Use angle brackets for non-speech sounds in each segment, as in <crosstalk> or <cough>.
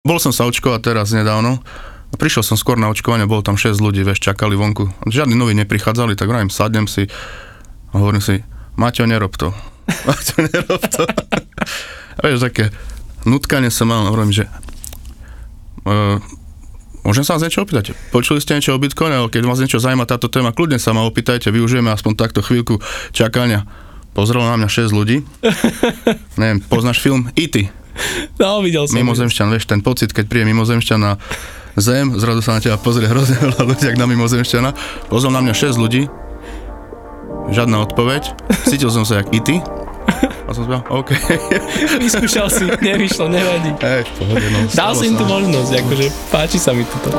Bol som sa očkovať teraz nedávno. Prišiel som skôr na očkovanie, bolo tam 6 ľudí, vieš, čakali vonku. Žiadni noví neprichádzali, tak vravím, sadnem si a hovorím si, Maťo, nerob to. <laughs> Maťo, nerob to. a vieš, také nutkanie sa mal, hovorím, že uh, môžem sa vás niečo opýtať? Počuli ste niečo o Bitcoine, ale keď vás niečo zaujíma táto téma, kľudne sa ma opýtajte, využijeme aspoň takto chvíľku čakania. Pozrelo na mňa 6 ľudí. <laughs> Neviem, poznáš film E.T.? No, videl som. Mimozemšťan, vieš, ten pocit, keď príde mimozemšťan na zem, zrazu sa na teba pozrie hrozne veľa ľudí, ak na mimozemšťana. Pozrel na mňa 6 ľudí, žiadna odpoveď, cítil som sa jak IT. A som povedal, OK. Vyskúšal si, nevyšlo, nevadí. Hej, v pohode, no. Dal si im tú možnosť, akože páči sa mi toto.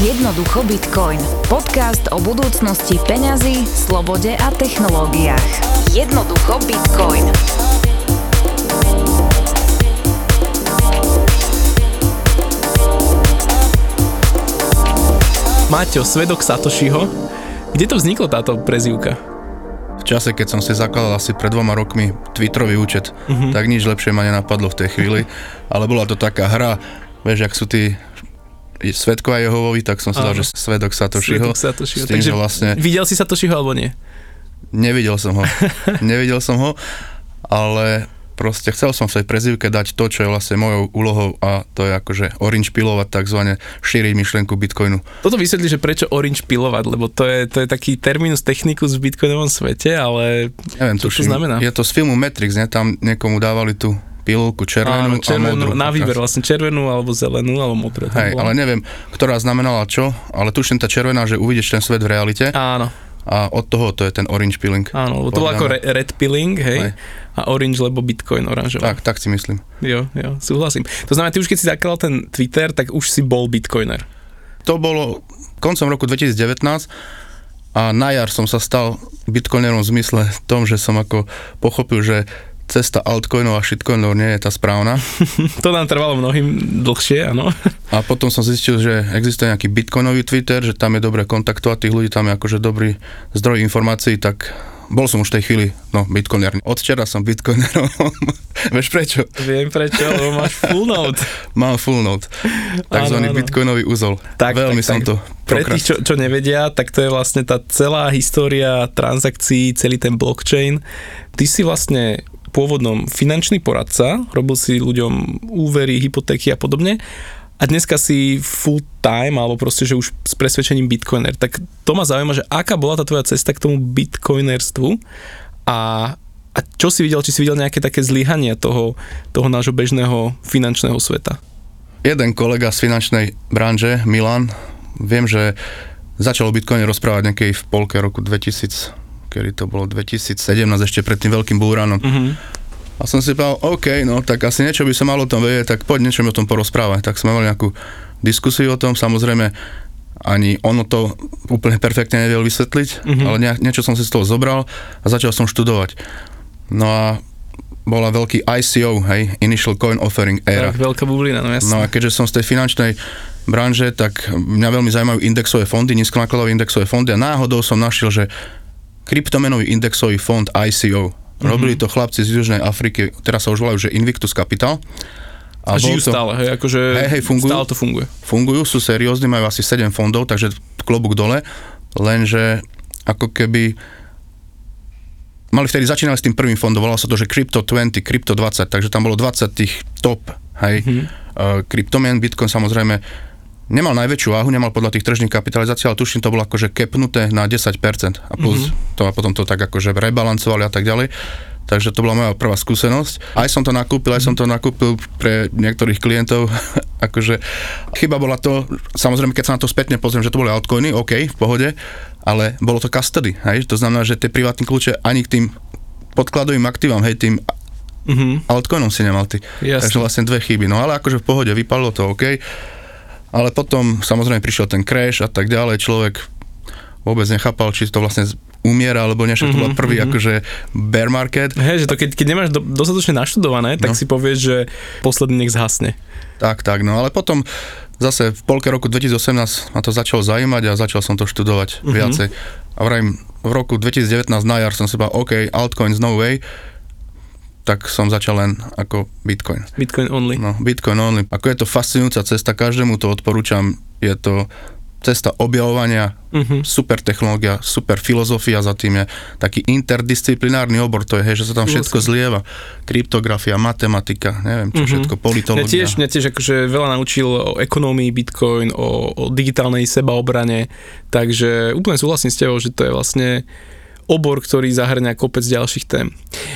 Jednoducho Bitcoin. Podcast o budúcnosti peňazí, slobode a technológiách. Jednoducho Bitcoin. Maťo, svedok Satošiho, kde to vzniklo táto prezývka? V čase, keď som si zakladal asi pred dvoma rokmi Twitterový účet, Mhm. tak nič lepšie ma nenapadlo v tej chvíli, <laughs> ale bola to taká hra, vieš, ak sú tí svetkovia Jehovovi, tak som si dal, že svedok Satošiho. Svedok Satošiho. Tým, Takže že vlastne videl si Satošiho alebo nie? nevidel som ho. <laughs> nevidel som ho, ale proste chcel som v tej prezývke dať to, čo je vlastne mojou úlohou a to je akože orange pilovať takzvané, šíriť myšlienku Bitcoinu. Toto vysvetlí, že prečo orange pilovať, lebo to je, to je taký terminus technicus v bitcoinovom svete, ale Neviem, čo to znamená? Je to z filmu Matrix, ne? Tam niekomu dávali tú pilulku červenú, Áno, červenú, a modrú. na výber vlastne červenú alebo zelenú alebo modrú. Hej, ale neviem, ktorá znamenala čo, ale tuším tá červená, že uvidíš ten svet v realite Áno, a od toho to je ten orange pilling. áno, lebo to bolo ako re- red pilling, hej, Hej. a orange, lebo bitcoin oranžová. Tak, tak si myslím. Jo, jo, súhlasím. To znamená, ty už keď si zakladal ten Twitter, tak už si bol bitcoiner. To bolo koncom roku 2019 a na jar som sa stal bitcoinerom v zmysle tom, že som ako pochopil, že cesta altcoinov a shitcoinov nie je tá správna. <laughs> to nám trvalo mnohým dlhšie, áno. A potom som zistil, že existuje nejaký bitcoinový Twitter, že tam je dobre kontaktovať tých ľudí, tam je akože dobrý zdroj informácií, tak bol som už v tej chvíli, no, bitcoiner. Od včera som bitcoinerom. <laughs> Vieš prečo? Viem prečo, lebo máš full note. <laughs> Mám full note. Takzvaný Áno, áno. bitcoinový úzol. Tak, Veľmi tak, som tak. to Pre tých, čo, čo nevedia, tak to je vlastne tá celá história transakcií, celý ten blockchain. Ty si vlastne pôvodnom finančný poradca, robil si ľuďom úvery, hypotéky a podobne a dneska si full time, alebo proste, že už s presvedčením bitcoiner. Tak to ma zaujíma, že aká bola tá tvoja cesta k tomu bitcoinerstvu a, a čo si videl, či si videl nejaké také zlyhania toho, toho nášho bežného finančného sveta? Jeden kolega z finančnej branže, Milan, viem, že začal o Bitcoine rozprávať niekej v polke roku 2000, kedy to bolo 2017, ešte pred tým veľkým búranom. Mhm. A som si povedal, OK, no tak asi niečo by som mal o tom vedieť, tak poď niečo mi o tom porozprávať. Tak sme mali nejakú diskusiu o tom, samozrejme ani ono to úplne perfektne nevedel vysvetliť, Mhm. ale nie, niečo som si z toho zobral a začal som študovať. No a bola veľký ICO, hej, Initial Coin Offering Era. Tak, veľká bublina, no jasne. No a keďže som z tej finančnej branže, tak mňa veľmi zaujímajú indexové fondy, nízkonákladové indexové fondy a náhodou som našiel, že kryptomenový indexový fond ICO. Mhm. Robili to chlapci z Južnej Afriky, teraz sa už volajú, že Invictus Capital. A žijú bol to, stále, hej, akože Hej, hej, fungujú. stále to funguje. Fungujú, sú seriózni, majú asi 7 fondov, takže klobúk dole, lenže ako keby mali vtedy začínali s tým prvým fondom, volalo sa to, že Crypto 20, Crypto 20, takže tam bolo 20 tých top, hej, Mhm. mm-hmm. uh, kryptomien, Bitcoin samozrejme nemal najväčšiu váhu, nemal podľa tých tržných kapitalizácií, ale tuším, to bolo akože kepnuté na 10% a plus mm-hmm. to a potom to tak akože rebalancovali a tak ďalej. Takže to bola moja prvá skúsenosť. Aj som to nakúpil, aj som to nakúpil pre niektorých klientov. <laughs> akože chyba bola to, samozrejme, keď sa na to spätne pozriem, že to boli altcoiny, OK, v pohode, ale bolo to custody, hej? To znamená, že tie privátne kľúče ani k tým podkladovým aktívam, hej, tým Mhm. altcoinom si nemal ty. Jasne. Takže vlastne dve chyby. No ale akože v pohode, vypadlo to OK. Ale potom samozrejme prišiel ten crash a tak ďalej, človek vôbec nechápal, či to vlastne umiera, alebo nie, však to bol Mhm, prvý akože bear market. Hej, že to keď, keď nemáš do, dostatočne naštudované, tak No. si povieš, že posledný nech zhasne. Tak, tak, no ale potom zase v polke roku 2018 ma to začalo zaujímať a začal som to študovať Mhm. viacej. A vrajím, v roku 2019 na jar som si povedal, OK, altcoins no way. Tak som začal len ako Bitcoin. Bitcoin only. No, Bitcoin only. Ako je to fascinujúca cesta, každému to odporúčam. Je to cesta objavovania, uh-huh. super technológia, super filozofia za tým je taký interdisciplinárny obor, to je, hej, že sa tam všetko zlieva. Kryptografia, matematika, neviem čo uh-huh. všetko, politológia. Mňa tiež, mňa tiež akože veľa naučil o ekonomii Bitcoin, o, o digitálnej sebaobrane, takže úplne súhlasím s tebou, že to je vlastne obor, ktorý zahrňa kopec ďalších tém.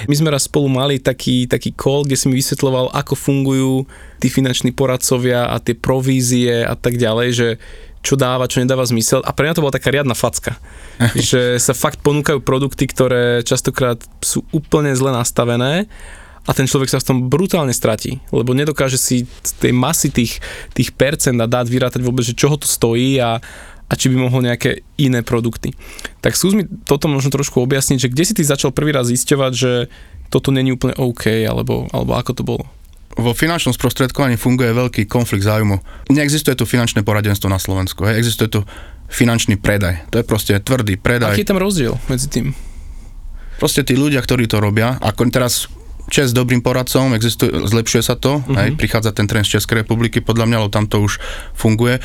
My sme raz spolu mali taký, taký call, kde si mi vysvetloval, ako fungujú tí finanční poradcovia a tie provízie a tak ďalej, že čo dáva, čo nedáva zmysel. A pre mňa to bola taká riadna facka. <laughs> že sa fakt ponúkajú produkty, ktoré častokrát sú úplne zle nastavené a ten človek sa v tom brutálne stratí, lebo nedokáže si z tej masy tých, tých percent a dát vyrátať vôbec, že čo ho to stojí a, a či by mohol nejaké iné produkty. Tak skús mi toto možno trošku objasniť, že kde si ty začal prvý raz zisťovať, že toto není úplne OK, alebo, alebo ako to bolo? vo finančnom sprostredkovaní funguje veľký konflikt záujmu. Neexistuje tu finančné poradenstvo na Slovensku, hej. existuje tu finančný predaj. To je proste tvrdý predaj. Aký je tam rozdiel medzi tým? Proste tí ľudia, ktorí to robia, ako teraz čest dobrým poradcom, existuje, zlepšuje sa to, uh-huh. hej, prichádza ten trend z Českej republiky, podľa mňa, lebo tam to už funguje,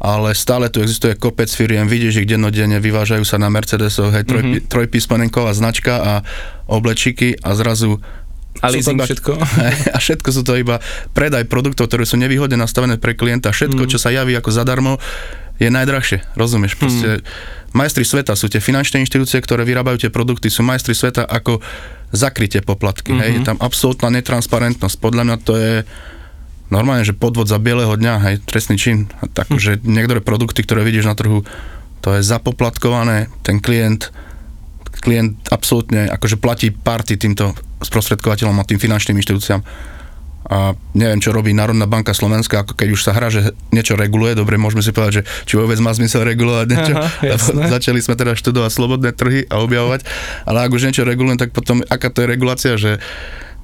ale stále tu existuje kopec firiem, vidíš ich dennodenne, vyvážajú sa na Mercedesoch, hej, troj, uh-huh. trojpísmenenková značka a oblečiky a zrazu a leasing iba, všetko. <laughs> A všetko sú to iba predaj produktov, ktoré sú nevýhodne nastavené pre klienta. Všetko, mm. čo sa javí ako zadarmo, je najdrahšie. Rozumieš? Proste mm. majstri sveta sú tie finančné inštitúcie, ktoré vyrábajú tie produkty, sú majstri sveta ako zakrytie poplatky. Mm-hmm. Hej? Je tam absolútna netransparentnosť. Podľa mňa to je normálne, že podvod za bieleho dňa, hej, trestný čin. Tak, mm. že niektoré produkty, ktoré vidíš na trhu, to je zapoplatkované, ten klient klient absolútne akože platí party týmto sprostredkovateľom a tým finančným inštitúciám. A neviem, čo robí Národná banka Slovenska, ako keď už sa hrá, že niečo reguluje, dobre, môžeme si povedať, že či vôbec má zmysel regulovať niečo. Aha, Začali sme teda študovať slobodné trhy a objavovať, ale ak už niečo regulujem, tak potom aká to je regulácia, že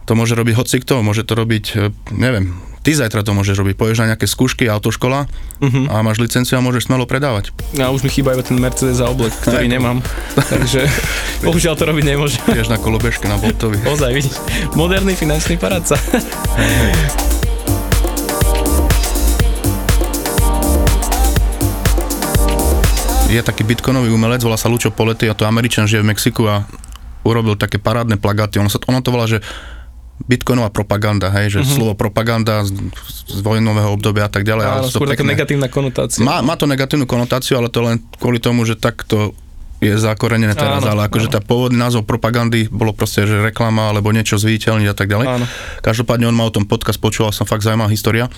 to môže robiť hoci kto, môže to robiť, e, neviem, ty zajtra to môžeš robiť, poješ na nejaké skúšky, autoškola uh-huh. a máš licenciu a môžeš smelo predávať. A už mi chýba iba ten Mercedes a oblek, ktorý nemám, <laughs> takže bohužiaľ to robiť nemôžem. Tiež na kolobežke na Boltovi. Ozaj, vidíš, moderný finančný paradca. je taký bitcoinový umelec, volá sa Lučo Polety a to Američan žije v Mexiku a urobil také parádne plagáty. Ono, sa, ono to volá, že bitcoinová propaganda, hej, že uh-huh. slovo propaganda z, z vojnového obdobia a tak ďalej. Áno, skôr taká negatívna konotácia. Má, má to negatívnu konotáciu, ale to len kvôli tomu, že takto je zakorenené teraz, áno, ale akože tá pôvodný názov propagandy bolo proste, že reklama alebo niečo zviditeľniť a tak ďalej. Áno. Každopádne on má o tom podcast, počúval som fakt zaujímavá história.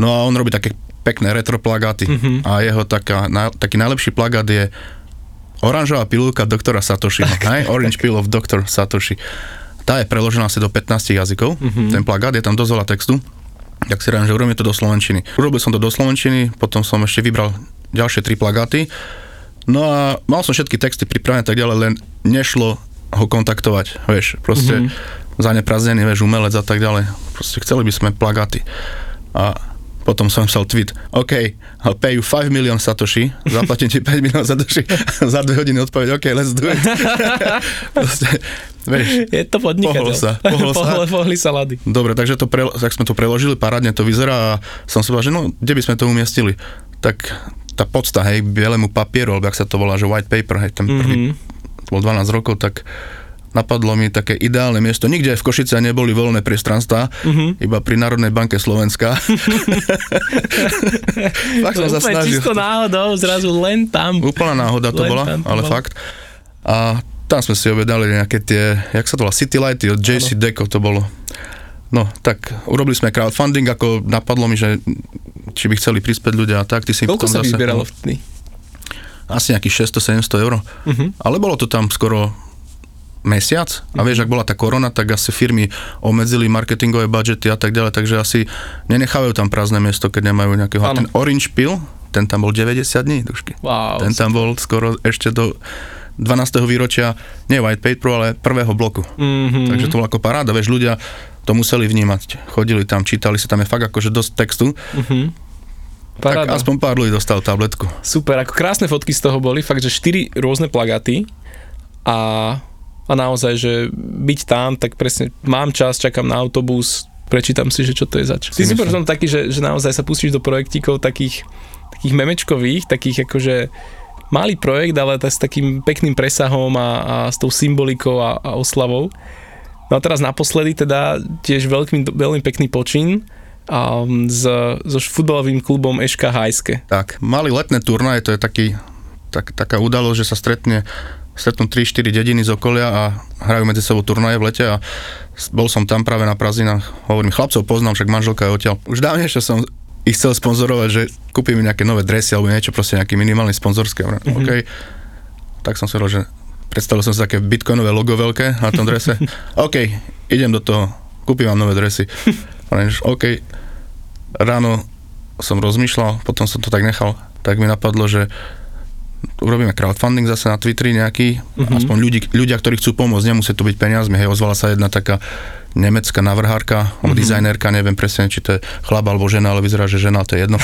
No a on robí také pekné retro plagáty uh-huh. a jeho taká, na, taký najlepší plagát je oranžová pilulka doktora Satoshi, <laughs> hej? Orange Pill of Dr. Satoshi. Tá je preložená asi do 15 jazykov, mm-hmm. ten plagát, je tam dosť veľa textu. Tak si rád, že urobím to do Slovenčiny. Urobil som to do Slovenčiny, potom som ešte vybral ďalšie tri plagáty. No a mal som všetky texty pripravené tak ďalej, len nešlo ho kontaktovať, vieš, proste mm-hmm. zanepraznený, vieš, umelec a tak ďalej. Proste chceli by sme plagáty. A potom som psal tweet, OK, I'll pay you 5 million Satoshi, zaplatím ti 5 milión Satoshi, <laughs> za dve hodiny odpoveď, OK, let's do it. <laughs> Proste, Vieš, je to podnikateľ. Pohol sa. Pohol sa. Pohli sa lady. Dobre, takže to pre, tak sme to preložili, parádne to vyzerá a som si povedal, že no, kde by sme to umiestnili? Tak tá podsta, hej, bielemu papieru, alebo ak sa to volá, že white paper, hej, ten prvý, mm-hmm. bol 12 rokov, tak napadlo mi také ideálne miesto. Nikde v Košice neboli voľné priestranstva, uh-huh. iba pri Národnej banke Slovenska. <laughs> fakt som sa snažil. čisto náhodou, zrazu len tam. Úplná náhoda to bola, ale bola. fakt. A tam sme si objednali nejaké tie, jak sa to volá, City Lighty od JC ano. Deco to bolo. No, tak urobili sme crowdfunding, ako napadlo mi, že či by chceli prispieť ľudia a tak. Ty si Koľko sa zase, vyberalo vtedy? Asi nejakých 600-700 eur. Uh-huh. Ale bolo to tam skoro mesiac a vieš, ak bola tá korona, tak asi firmy obmedzili marketingové budžety a tak ďalej, takže asi nenechávajú tam prázdne miesto, keď nemajú nejakého. Ano. Ten Orange Pill, ten tam bol 90 dní, dušky. Wow, ten tam bol skoro ešte do 12. výročia, nie white paper, ale prvého bloku. Mm-hmm. Takže to bolo ako paráda, vieš, ľudia to museli vnímať. Chodili tam, čítali si, tam je fakt akože dosť textu. Mm-hmm. Paráda. Tak aspoň pár ľudí dostal tabletku. Super, ako krásne fotky z toho boli, fakt, že 4 rôzne plagáty a, a naozaj, že byť tam, tak presne mám čas, čakám na autobus, prečítam si, že čo to je zač. Ty si potom taký, že, že naozaj sa pustíš do projektíkov takých, takých memečkových, takých akože malý projekt, ale s takým pekným presahom a, a s tou symbolikou a, a oslavou. No a teraz naposledy teda tiež veľký, veľmi pekný počin a s, so futbalovým klubom Eška Hajske. Tak, mali letné turnaje, to je taký, tak, taká udalosť, že sa stretne stretnú 3-4 dediny z okolia a hrajú medzi sebou turnaje v lete a bol som tam práve na prázdninách. Hovorím, chlapcov poznám, však manželka je odtiaľ. Už dávnejšie som ich chcel sponzorovať, že kúpim nejaké nové dresy alebo niečo, proste nejaký minimálny sponzorský. Mm-hmm. OK. Tak som si hovoril, že predstavil som si také bitcoinové logo veľké na tom drese. <laughs> OK, idem do toho, kúpim vám nové dresy. <laughs> OK. Ráno som rozmýšľal, potom som to tak nechal, tak mi napadlo, že urobíme crowdfunding zase na Twitteri nejaký, uh-huh. aspoň ľudí, ľudia, ktorí chcú pomôcť, nemusí to byť peniazmi, hej, ozvala sa jedna taká nemecká navrhárka, uh-huh. dizajnerka, neviem presne, či to je chlap alebo žena, ale vyzerá, že žena, to je jedno.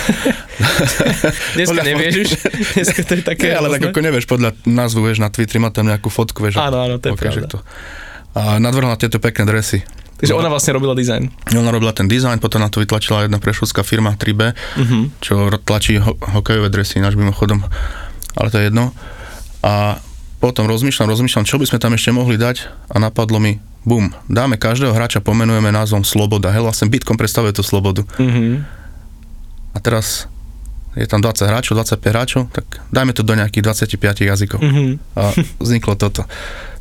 <laughs> Dneska nevieš už, <laughs> dneska to je také. Nie, ale tak ako nevieš, podľa názvu, vieš, na Twitteri má tam nejakú fotku, vieš. Áno, áno, to je okay, pravda. To. A nadvrhla tieto pekné dresy. Takže ona vlastne robila dizajn. Ona robila ten dizajn, potom na to vytlačila jedna prešovská firma 3B, uh-huh. čo tlačí ho- hokejové dresy, náš mimochodom ale to je jedno. A potom rozmýšľam, rozmýšľam, čo by sme tam ešte mohli dať a napadlo mi, bum, dáme každého hráča, pomenujeme názvom Sloboda. Hej, vlastne Bitcoin predstavuje tú slobodu. Mm-hmm. A teraz je tam 20 hráčov, 25 hráčov, tak dajme to do nejakých 25 jazykov. Mm-hmm. A vzniklo toto.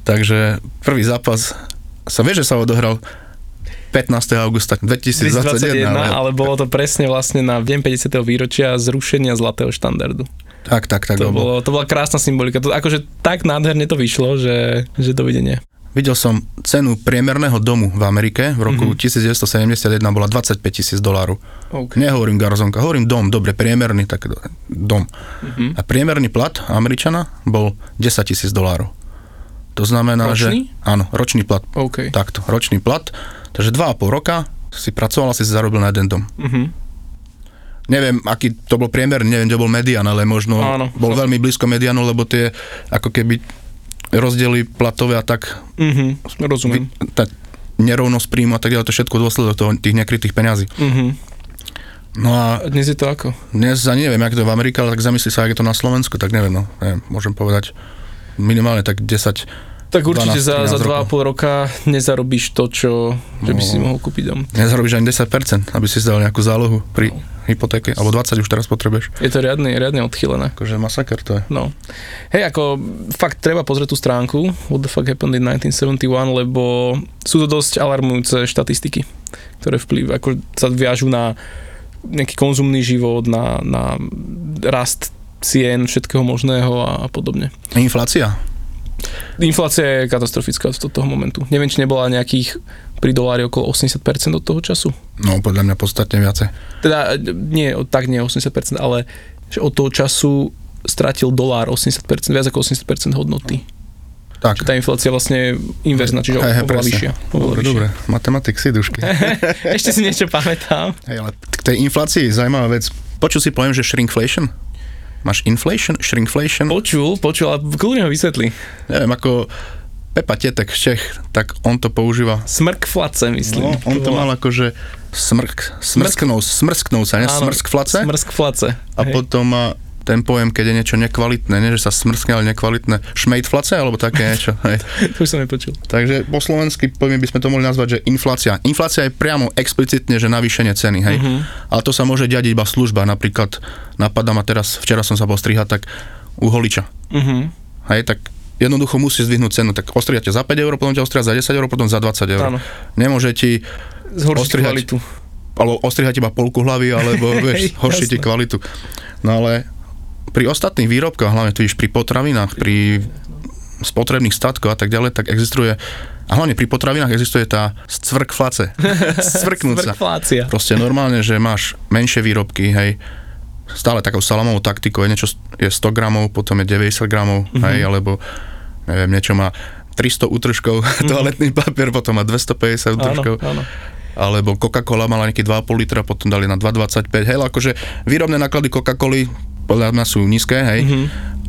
Takže prvý zápas sa vie, že sa odohral 15. augusta 2021, 2021 ale... ale bolo to presne vlastne na deň 50. výročia zrušenia zlatého štandardu. Tak, tak, tak. To, bolo, to bola krásna symbolika. To, akože tak nádherne to vyšlo, že, že dovidenia. Videl som cenu priemerného domu v Amerike v roku mm-hmm. 1971 bola 25 tisíc dolárov. Okay. Nehovorím garzonka, hovorím dom, dobre, priemerný tak dom. Mm-hmm. A priemerný plat Američana bol 10 tisíc dolárov. To znamená, ročný? že... Áno, ročný plat. Okay. Takto, ročný plat. Takže 2,5 roka si pracoval, asi si zarobil na jeden dom. Mm-hmm neviem, aký to bol priemer, neviem, čo bol median, ale možno Áno. bol veľmi blízko medianu, lebo tie ako keby rozdiely platové a tak... Mm-hmm, rozumiem. Tá nerovnosť príjmu a tak ďalej, to všetko dôsledok toho, tých nekrytých peňazí. Mm-hmm. No a... Dnes je to ako? Dnes ani neviem, jak to je v Amerike, ale tak zamyslí sa, ak je to na Slovensku, tak neviem, no, neviem, môžem povedať minimálne tak 10 tak určite 12, za, za 2,5 roka nezarobíš to, čo že by si no. mohol kúpiť dom. Nezarobíš ani 10%, aby si zdal nejakú zálohu pri no. hypotéke, alebo 20 už teraz potrebuješ. Je to riadne, riadne odchylené. Akože masaker to je. No. Hej, ako fakt treba pozrieť tú stránku What the fuck happened in 1971, lebo sú to dosť alarmujúce štatistiky, ktoré vplyv, ako sa viažú na nejaký konzumný život, na, na rast cien všetkého možného a, a podobne. Inflácia? Inflácia je katastrofická od toho momentu. Neviem, či nebola nejakých pri dolári okolo 80% od toho času. No, podľa mňa podstatne viacej. Teda nie, tak nie 80%, ale že od toho času stratil dolár 80%, viac ako 80% hodnoty. Tak. Čiže tá inflácia vlastne inverzná, čiže hey, oveľa vyššia. Dobre, dobre, matematik si dušky. <laughs> Ešte si niečo pamätám. Hej, ale k tej inflácii zaujímavá vec. Počul si poviem, že shrinkflation? Máš inflation, shrinkflation? Počul, počul, ale kľudne ho vysvetli. Neviem, ako Pepa Tetek z Čech, tak on to používa. Smrkflace, myslím. No, on to mal akože smrk, smrsknúť, smrsknúť sa, ne? Smrskflace. Smrskflace. A hej. potom ten pojem, keď je niečo nekvalitné, nie že sa smrskne, ale nekvalitné, šmejtflace alebo také <laughs> niečo. Hej. to už som nepočul. Takže po slovensky poviem, by sme to mohli nazvať, že inflácia. Inflácia je priamo explicitne, že navýšenie ceny, hej. Uh-huh. Ale to sa môže diať iba služba. Napríklad napadá ma teraz, včera som sa bol strihať, tak u holiča. Uh-huh. Hej, tak jednoducho musí zdvihnúť cenu, tak ostrihate za 5 eur, potom ťa ostrihať za 10 eur, potom za 20 eur. Áno. Nemôže ti zhoršiť kvalitu. Alebo ostrihať iba polku hlavy, alebo <laughs> vieš, horšiť kvalitu. No ale pri ostatných výrobkoch, hlavne tu pri potravinách, pri spotrebných statkoch a tak ďalej, tak existuje a hlavne pri potravinách existuje tá scvrkflace. Scvrknúca. <laughs> Proste normálne, že máš menšie výrobky, hej, stále takou salamovou taktikou, je niečo je 100 gramov, potom je 90 gramov, mm-hmm. hej, alebo neviem, niečo má 300 útržkov, mm-hmm. <laughs> toaletný papier, potom má 250 útržkov. Áno, áno alebo Coca-Cola mala nejaký 2,5 litra, potom dali na 2,25, hej, akože výrobné náklady Coca-Coly podľa mňa sú nízke, hej, mm-hmm.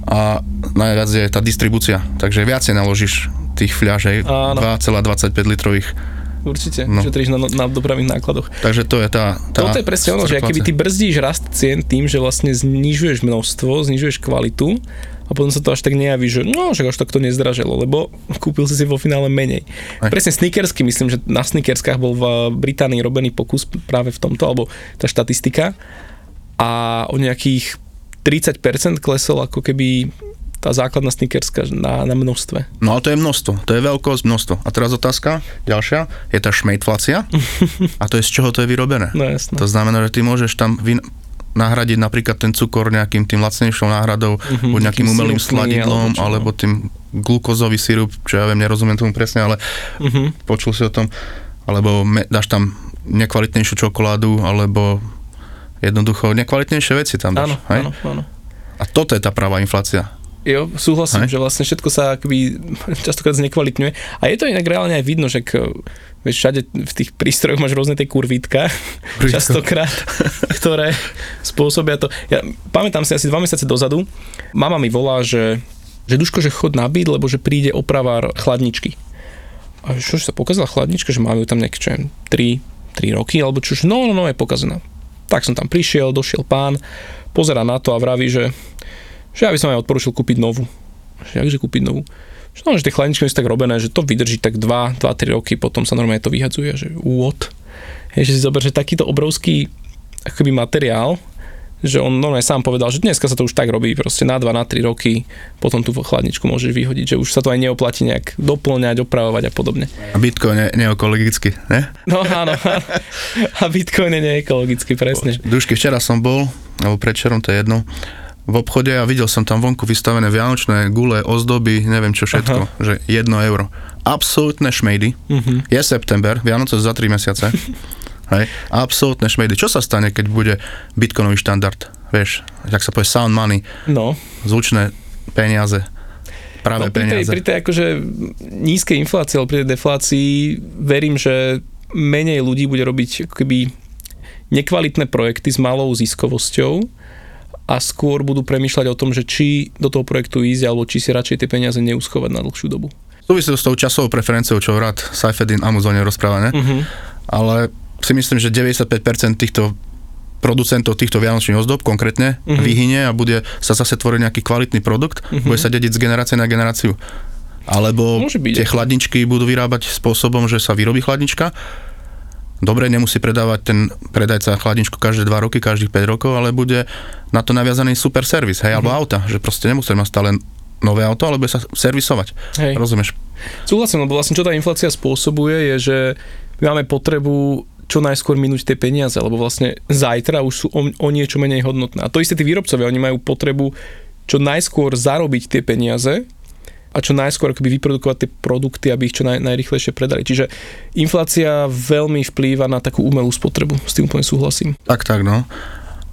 a najviac je tá distribúcia, takže viacej naložíš tých fľažej, Áno. 2,25 litrových. Určite, no. šetríš na, na dopravných nákladoch. Takže to je tá... tá Toto je presne ono, že keby ty brzdíš rast cien tým, že vlastne znižuješ množstvo, znižuješ kvalitu a potom sa to až tak nejaví, že no, že až tak to nezdraželo, lebo kúpil si si vo finále menej. Aj. Presne sneakersky, myslím, že na sneakerskách bol v Británii robený pokus práve v tomto, alebo tá štatistika a o nejakých 30% klesol ako keby tá základná sneakerska na, na množstve. No ale to je množstvo, to je veľkosť, množstvo. A teraz otázka, ďalšia, je tá šmejtflácia <laughs> a to je z čoho to je vyrobené. No jasné. To znamená, že ty môžeš tam vy, nahradiť napríklad ten cukor nejakým tým lacnejšou náhradou, Mhm, buď nejakým umelým sladidlom, alebo no. alebo tým glukózový sirup, čo ja viem, nerozumiem tomu presne, ale Mhm. počul si o tom, alebo me, dáš tam nekvalitnejšiu čokoládu, alebo jednoducho nekvalitnejšie veci tam dáš. Áno, hej? áno, áno. A toto je tá pravá inflácia. Jo, súhlasím, Hej. že vlastne všetko sa akoby <laughs> častokrát znekvalitňuje. A je to inak reálne aj vidno, že k, vieš, všade v tých prístrojoch máš rôzne tie kurvítka, <laughs> Kurvítka. častokrát, <laughs> ktoré spôsobia to. Ja pamätám si asi dva mesiace dozadu, mama mi volá, že, že Duško, že chod na byt, lebo že príde opravár chladničky. A čo, že sa pokazila chladnička, že máme ju tam nejaké, čo viem, 3, 3 roky, alebo čo, no, no, no, je pokazená. Tak som tam prišiel, došiel pán, pozera na to a vraví, že že ja by som aj odporučil kúpiť novú. Že jakže kúpiť novú? No, že tie chladničky sú tak robené, že to vydrží tak 2-3 roky, potom sa normálne to vyhadzuje, že what? Hej, že si zober, že takýto obrovský akoby materiál, že on normálne sám povedal, že dneska sa to už tak robí, proste na 2, na 3 roky, potom tú chladničku môžeš vyhodiť, že už sa to aj neoplatí nejak doplňať, opravovať a podobne. A Bitcoin je neekologicky, ne? No áno, a Bitcoin je neekologický, presne. Dušky, včera som bol, alebo predčerom, to je jedno, v obchode a videl som tam vonku vystavené vianočné gule, ozdoby, neviem čo všetko, že 1 euro. Absolútne šmejdy. Mhm. Je september, Vianoce za 3 mesiace. Hej, absolútne šmejdy. Čo sa stane, keď bude bitcoinový štandard? Vieš, jak sa povie sound money, No, zvučné peniaze, práve no, pri, tej, peniaze. pri tej akože nízkej inflácii alebo pri tej deflácii verím, že menej ľudí bude robiť keby nekvalitné projekty s malou ziskovosťou a skôr budú premýšľať o tom, že či do toho projektu ísť alebo či si radšej tie peniaze neuschovať na dlhšiu dobu. Súvisí to s tou časovou preferenciou, čo rád Saifedin Amazone rozpráva, ne? Uh-huh. ale si myslím, že 95% týchto producentov týchto vianočných ozdob konkrétne Mhm. vyhynie a bude sa zase tvoriť nejaký kvalitný produkt, Mhm. bude sa dediť z generácie na generáciu. Alebo tie chladničky budú vyrábať spôsobom, že sa vyrobí chladnička. Dobre, nemusí predávať ten predajca chladničku každé 2 roky, každých 5 rokov, ale bude na to naviazaný super servis, hej, alebo auta, že proste nemusí mať stále nové auto, ale bude sa servisovať. Hej. Rozumieš? Súhlasím, lebo vlastne čo tá inflácia spôsobuje je, že my máme potrebu čo najskôr minúť tie peniaze, lebo vlastne zajtra už sú o, o niečo menej hodnotné. A to isté tí výrobcovia, oni majú potrebu čo najskôr zarobiť tie peniaze a čo najskôr akoby vyprodukovať tie produkty, aby ich čo naj, najrychlejšie predali. Čiže inflácia veľmi vplýva na takú umelú spotrebu, s tým úplne súhlasím. Tak, tak, no.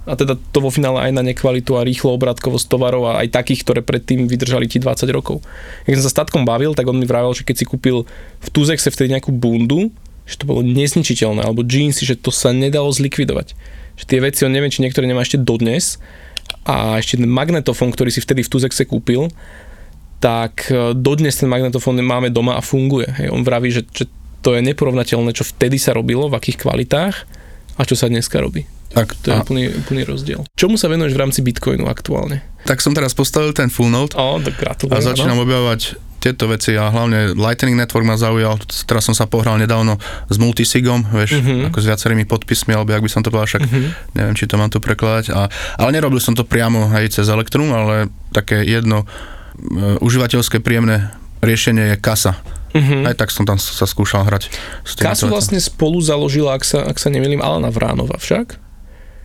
A teda to vo finále aj na nekvalitu a rýchlo obratkovosť tovarov a aj takých, ktoré predtým vydržali ti 20 rokov. Keď som sa s tatkom bavil, tak on mi vravel, že keď si kúpil v Tuzexe vtedy nejakú bundu, že to bolo nezničiteľné, alebo jeansy, že to sa nedalo zlikvidovať. Že tie veci, on neviem, či niektoré nemá ešte dodnes, a ešte ten magnetofón, ktorý si vtedy v Tuzexe kúpil, tak e, dodnes ten magnetofón máme doma a funguje. Hej, on vraví, že, že to je neporovnateľné, čo vtedy sa robilo, v akých kvalitách a čo sa dneska robí. Tak, To je úplný, úplný rozdiel. Čomu sa venuješ v rámci Bitcoinu aktuálne? tak som teraz postavil ten full note Ó, tak gratulujem. a začínam objavovať tieto veci a hlavne Lightning Network ma zaujal. Teraz som sa pohral nedávno s multisigom, vieš, Mhm. ako s viacerými podpismi, alebo jak by som to povedal, však Mhm. neviem, či to mám tu prekladať. A, ale nerobil som to priamo aj cez Electrum, ale také jedno e, užívateľské príjemné riešenie je kasa. Mhm. Aj tak som tam sa skúšal hrať. S Kasu vlastne spolu založila, ak sa, ak sa nemýlim, Alana Vránova však.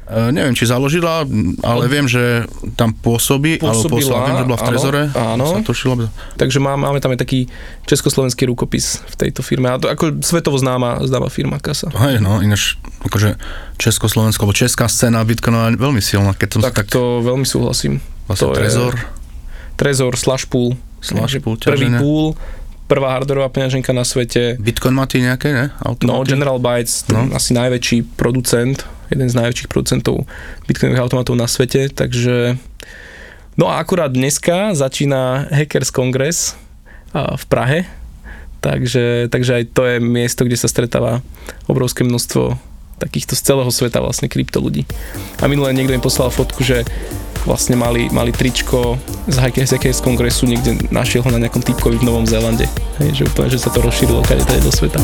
E, neviem, či založila, ale viem, že tam pôsobí, alebo Pôsobila, pôsobila, viem, že bola v áno, Trezore. áno. Sa tušilo, Takže má, máme tam aj taký československý rukopis v tejto firme. A to ako svetovo známa, známa firma Kasa. Hej, no, ináč, akože Československo, alebo česká scéna Bitcoinová je veľmi silná, keď som Tak, tak, to veľmi súhlasím. vlastne to je- Trezor, Trezor, Slash Pool. Slash Pool, Prvý pool, prvá hardwareová peňaženka na svete. Bitcoin má tie nejaké, ne? No, Automaty? General Bytes, No. no. asi najväčší producent, jeden z najväčších producentov bitcoinových automatov na svete, takže... No a akurát dneska začína Hackers Congress a, v Prahe Takže, takže aj to je miesto, kde sa stretáva obrovské množstvo takýchto z celého sveta vlastne krypto ľudí. A minulé niekto mi poslal fotku, že vlastne mali, mali tričko z Hackers kongresu, niekde našiel ho na nejakom typkovi v Novom Zélande. Hej, že úplne, že sa to rozšírilo kade do sveta.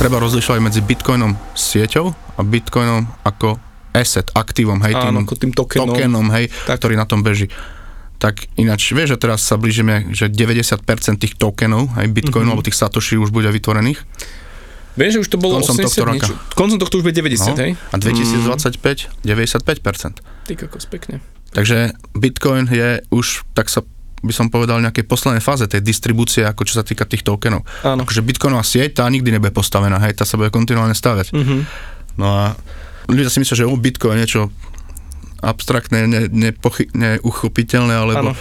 Treba rozlišovať medzi bitcoinom sieťou a bitcoinom ako asset, aktívom, hej, tým, Áno, ako tým tokenom. tokenom hej, Tak. ktorý na tom beží. Tak ináč, vieš, že teraz sa blížime, že 90% tých tokenov, aj bitcoinu, Mhm. alebo tých satoshi už bude vytvorených. Vieš, že už to bolo Koncom 80 tohto roka. niečo. Koncom tohto už bude 90, No, hej? a 2025 95%. Ty kokos, pekne. Takže Bitcoin je už, tak sa by som povedal, nejakej poslednej fáze tej distribúcie, ako čo sa týka tých tokenov. Áno. Akože Bitcoinová sieť, tá nikdy nebude postavená, hej, tá sa bude kontinuálne stavať. Mhm. No a ľudia si myslia, že o, Bitcoin je niečo abstraktné, ne, nepochy, neuchopiteľné, alebo Áno.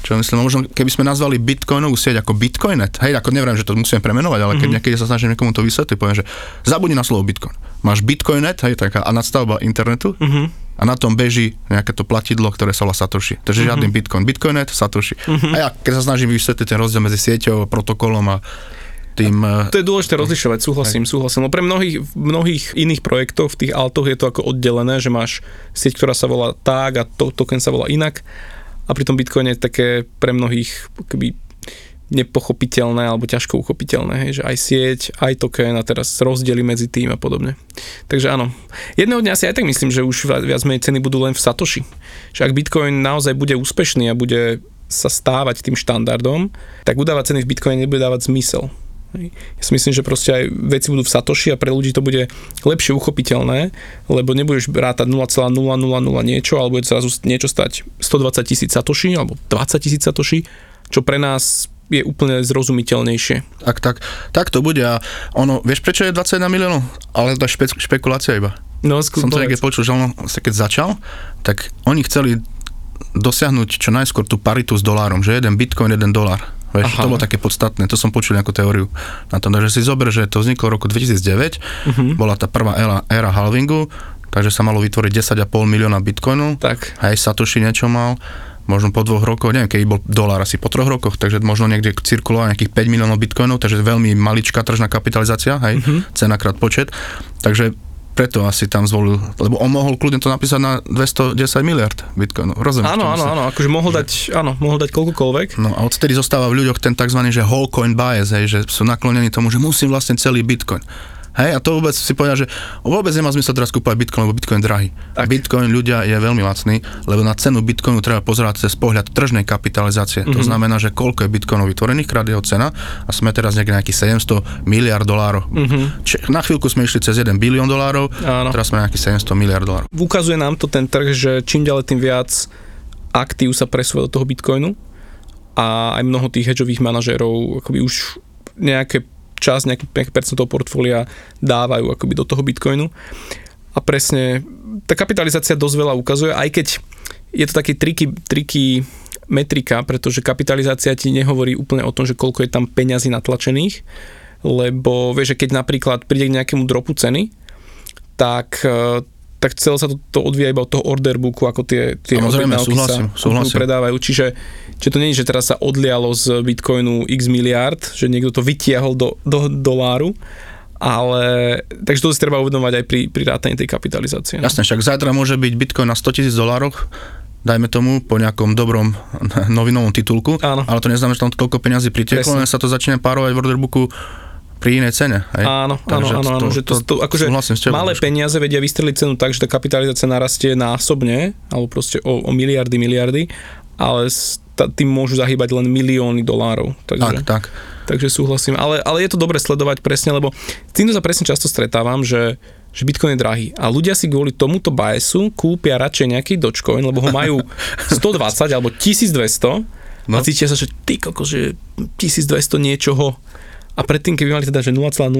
čo myslím, možno keby sme nazvali Bitcoinovú sieť ako Bitcoinet, hej, ako neviem, že to musíme premenovať, ale keď Mhm. niekedy sa snažím niekomu to vysvetliť, poviem, že zabudni na slovo Bitcoin. Máš Bitcoinet, hej, taká a nadstavba internetu, Mhm. A na tom beží nejaké to platidlo, ktoré sa volá Satoshi. Takže Mhm. žiadny Bitcoin. Bitcoinet, Satoshi. A ja keď sa snažím vysvetliť ten rozdiel medzi sieťou, protokolom a tým... eh, To je dôležité rozlišovať, súhlasím, súhlasím. No pre mnohých, mnohých iných projektoch, v tých altoch je to ako oddelené, že máš sieť, ktorá sa volá tak a to, token sa volá inak. A pri tom Bitcoine je také pre mnohých keby nepochopiteľné alebo ťažko uchopiteľné, hej, že aj sieť, aj token a teraz rozdiely medzi tým a podobne. Takže áno. Jedného dňa si aj tak myslím, že už viac- menej ceny budú len v Satoshi. Že ak Bitcoin naozaj bude úspešný a bude sa stávať tým štandardom, tak udávať ceny v Bitcoine nebude dávať zmysel. Ja si myslím, že proste aj veci budú v Satoshi a pre ľudí to bude lepšie uchopiteľné, lebo nebudeš rátať 0,000 niečo, alebo bude zrazu niečo stať 120 tisíc Satoshi alebo 20 tisíc Satoshi, čo pre nás je úplne zrozumiteľnejšie. Tak, tak, tak to bude a ono, vieš prečo je 21 miliónov? Ale to je špe, špekulácia iba. No, Som to niekde počul, že ono, keď začal, tak oni chceli dosiahnuť čo najskôr tú paritu s dolárom, že jeden bitcoin, jeden dolár. Vieš, Aha. to bolo také podstatné, to som počul nejakú teóriu na tom. Takže si zober, že to vzniklo v roku 2009, Mhm. bola tá prvá éra, éra halvingu, takže sa malo vytvoriť 10,5 milióna bitcoinov. Tak. Aj Satoshi niečo mal, možno po dvoch rokoch, neviem, keď bol dolár asi po troch rokoch, takže možno niekde cirkulovalo nejakých 5 miliónov bitcoinov, takže veľmi maličká tržná kapitalizácia, hej, Mhm. cena krát počet. Takže preto asi tam zvolil, lebo on mohol kľudne to napísať na 210 miliard bitcoinov. Rozumieš? Áno, áno, áno, akože mohol dať, áno, mohol dať koľkokoľvek. No a odtedy zostáva v ľuďoch ten tzv. že whole coin bias, hej, že sú naklonení tomu, že musím vlastne celý bitcoin. Hej, a to vôbec si povedal, že vôbec nemá zmysel teraz kúpať Bitcoin, lebo Bitcoin je drahý. Tak. Bitcoin ľudia je veľmi lacný, lebo na cenu Bitcoinu treba pozerať cez pohľad tržnej kapitalizácie. Mm-hmm. To Mhm. znamená, že koľko je Bitcoinov vytvorených krát jeho cena a sme teraz niekde nejakých 700 miliard dolárov. Mhm. Či, na chvíľku sme išli cez 1 bilión dolárov, Áno. teraz sme nejakých 700 miliard dolárov. Ukazuje nám to ten trh, že čím ďalej tým viac aktív sa presúva do toho Bitcoinu a aj mnoho tých hedžových manažérov akoby už nejaké čas, nejaký, nejaké percento portfólia dávajú akoby do toho Bitcoinu. A presne, tá kapitalizácia dosť veľa ukazuje, aj keď je to taký triky, triky metrika, pretože kapitalizácia ti nehovorí úplne o tom, že koľko je tam peňazí natlačených, lebo vieš, že keď napríklad príde k nejakému dropu ceny, tak e, tak celé sa to, to odvíja iba od toho order booku, ako tie, tie Samozrejme, súhlasím, sa súhlasím. predávajú. Čiže, čiže to nie je, že teraz sa odlialo z Bitcoinu x miliard, že niekto to vytiahol do, do doláru, ale takže to si treba uvedomovať aj pri, pri rátaní tej kapitalizácie. no. Jasne, však zajtra môže byť Bitcoin na 100 tisíc dolároch, dajme tomu, po nejakom dobrom <laughs> novinovom titulku, Áno. ale to neznamená, že tam toľko peňazí pritieklo, len sa to začne párovať v order booku pri inej cene. Hej? Áno, áno, áno, áno, že to, to, akože s tebou, malé peniaze vedia vystreliť cenu tak, že tá kapitalizácia narastie násobne, alebo proste o, o miliardy, miliardy, ale s- ta, tým môžu zahýbať len milióny dolárov. Takže, Tak, tak. takže súhlasím. Ale, ale je to dobre sledovať presne, lebo týmto sa presne často stretávam, že že Bitcoin je drahý. A ľudia si kvôli tomuto biasu kúpia radšej nejaký Dogecoin, lebo ho majú <laughs> 120 alebo 1200 no. a cítia sa, že ty koko, že 1200 niečoho a predtým, keby mali teda, že 0,004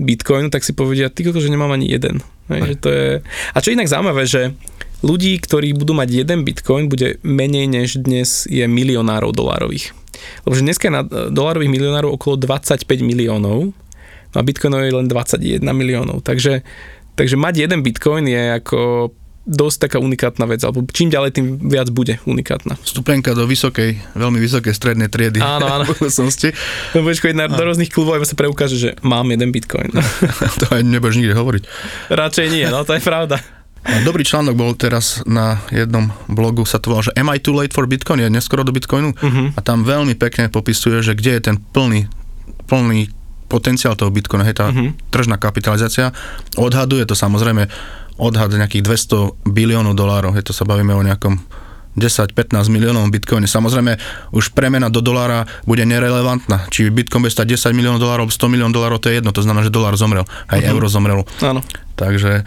Bitcoinu, tak si povedia, ty že nemám ani jeden. Hej, že to je... A čo je inak zaujímavé, že ľudí, ktorí budú mať jeden Bitcoin, bude menej než dnes je milionárov dolárových. Lebo že dneska je na e, dolárových milionárov okolo 25 miliónov no a Bitcoinov je len 21 miliónov. Takže, takže mať jeden Bitcoin je ako dosť taká unikátna vec, alebo čím ďalej, tým viac bude unikátna. Stupenka do vysokej, veľmi vysokej strednej triedy. Áno, áno. <laughs> budúcnosti. No budeš chodiť na, do rôznych klubov sa preukáže, že mám jeden bitcoin. <laughs> to aj nebudeš nikde hovoriť. Radšej nie, no to je pravda. Dobrý článok bol teraz na jednom blogu, sa to volá, že Am I too late for Bitcoin? Je neskoro do Bitcoinu? Mhm. A tam veľmi pekne popisuje, že kde je ten plný, plný potenciál toho Bitcoina, hej, tá Mhm. tržná kapitalizácia. Odhaduje to samozrejme odhad nejakých 200 biliónov dolárov, hej, to sa bavíme o nejakom 10-15 miliónov bitcoine. Samozrejme, už premena do dolára bude nerelevantná. Či bitcoin bude stať 10 miliónov dolárov, 100 miliónov dolárov, to je jedno, to znamená, že dolár zomrel, aj euro zomrel. Áno. Takže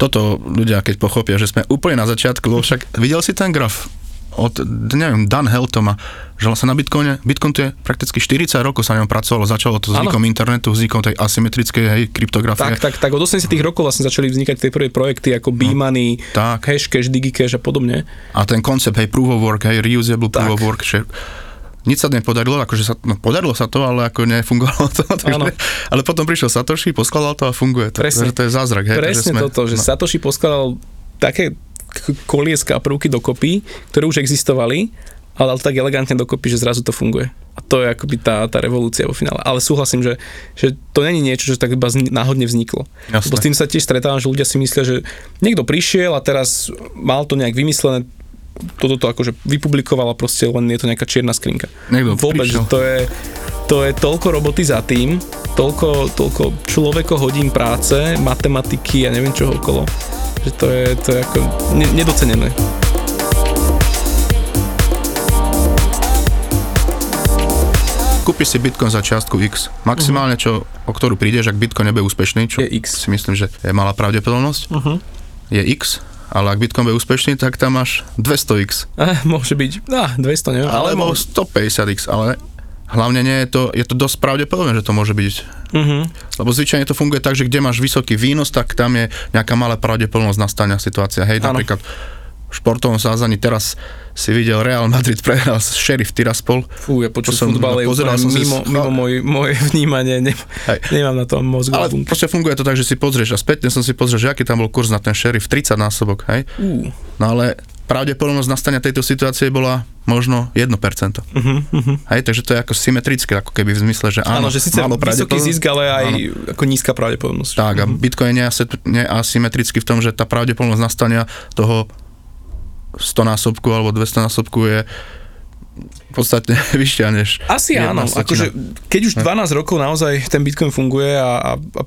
toto ľudia, keď pochopia, že sme úplne na začiatku, lebo však videl si ten graf od, neviem, Dan Heltoma, že vlastne na Bitcoine, Bitcoin to je prakticky 40 rokov sa na ňom pracovalo, začalo to vznikom internetu, vznikom tej asymetrickej hej, kryptografie. Tak, tak, tak od 80 rokov vlastne začali vznikať tie prvé projekty ako B-Money, tak. Hashcash, DigiCash a podobne. A ten koncept, hej, proof of work, hej, reusable proof Tak. of work, že nič sa nepodarilo, akože sa, no, podarilo sa to, ale ako nefungovalo to. <laughs> Takže, ale potom prišiel Satoshi, poskladal to a funguje. To, Presne. To je zázrak. Hej, Presne toto, že no, Satoshi poskladal také kolieska a prvky dokopy, ktoré už existovali, ale tak elegantne dokopy, že zrazu to funguje. A to je akoby tá, tá revolúcia vo finále. Ale súhlasím, že, že to není niečo, že tak iba náhodne vzniklo. Jasné. Lebo s tým sa tiež stretávam, že ľudia si myslia, že niekto prišiel a teraz mal to nejak vymyslené, toto to akože vypublikoval a proste len je to nejaká čierna skrinka. Niekto Vôbec, prišiel. to je, to je toľko roboty za tým, toľko, toľko človeko hodín práce, matematiky a neviem čoho okolo, že to je, to je ako ne- nedocenené. Kúpiš si Bitcoin za čiastku X. Maximálne, čo, o ktorú prídeš, ak Bitcoin nebude úspešný, čo Je X. si myslím, že je malá pravdepodobnosť, Uh-huh. je X, ale ak Bitcoin bude úspešný, tak tam máš 200X. Eh, môže byť, á, 200, neviem, ale Alebo môže. 150X, ale hlavne nie je to, je to dosť pravdepodobné, že to môže byť. Uh-huh. Lebo zvyčajne to funguje tak, že kde máš vysoký výnos, tak tam je nejaká malá pravdepodobnosť nastania situácia. Hej, Áno. napríklad v športovom sázaní teraz si videl Real Madrid <laughs> prehral s Sheriff Tiraspol. Fú, ja počuť To som- futbal je pozeral som si mimo, mimo môj, moje vnímanie, ne, Hej. nemám na tom mozgu. Ale proste funguje to tak, že si pozrieš a spätne som si pozrel, že aký tam bol kurz na ten Sheriff, 30 násobok, hej. Uh, No ale pravdepodobnosť nastania tejto situácie bola možno 1%. uh-huh, uh-huh. Hej, takže to je ako symetrické, ako keby v zmysle, že áno, Áno, že síce vysoký zisk, ale aj ako nízka pravdepodobnosť. Tak, a Bitcoin je neasymetrický v tom, že tá pravdepodobnosť nastania toho 100 násobku alebo 200 násobku je podstatne <laughs> vyššia než Asi áno, stotina. akože keď už 12 rokov naozaj ten Bitcoin funguje a, a, a,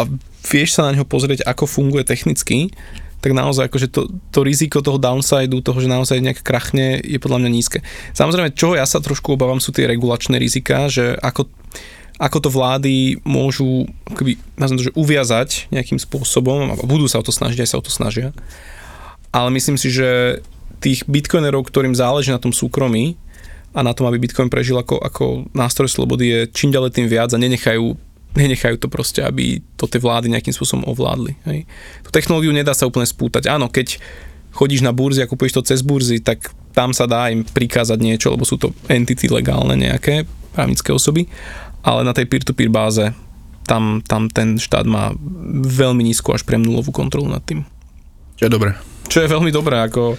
a vieš sa na neho pozrieť, ako funguje technicky, tak naozaj akože to, to riziko toho downsideu, toho, že naozaj nejak krachne, je podľa mňa nízke. Samozrejme, čoho ja sa trošku obávam, sú tie regulačné rizika, že ako, ako to vlády môžu akoby, to, že uviazať nejakým spôsobom, a budú sa o to snažiť, aj sa o to snažia. Ale myslím si, že tých bitcoinerov, ktorým záleží na tom súkromí a na tom, aby Bitcoin prežil ako, ako nástroj slobody, je čím ďalej tým viac a nenechajú nenechajú to proste, aby to tie vlády nejakým spôsobom ovládli. Hej. Tú technológiu nedá sa úplne spútať. Áno, keď chodíš na burzy a kupuješ to cez burzy, tak tam sa dá im prikázať niečo, lebo sú to entity legálne nejaké, právnické osoby, ale na tej peer-to-peer báze tam, tam ten štát má veľmi nízku až pre nulovú kontrolu nad tým. Čo je dobré. Čo je veľmi dobré, ako,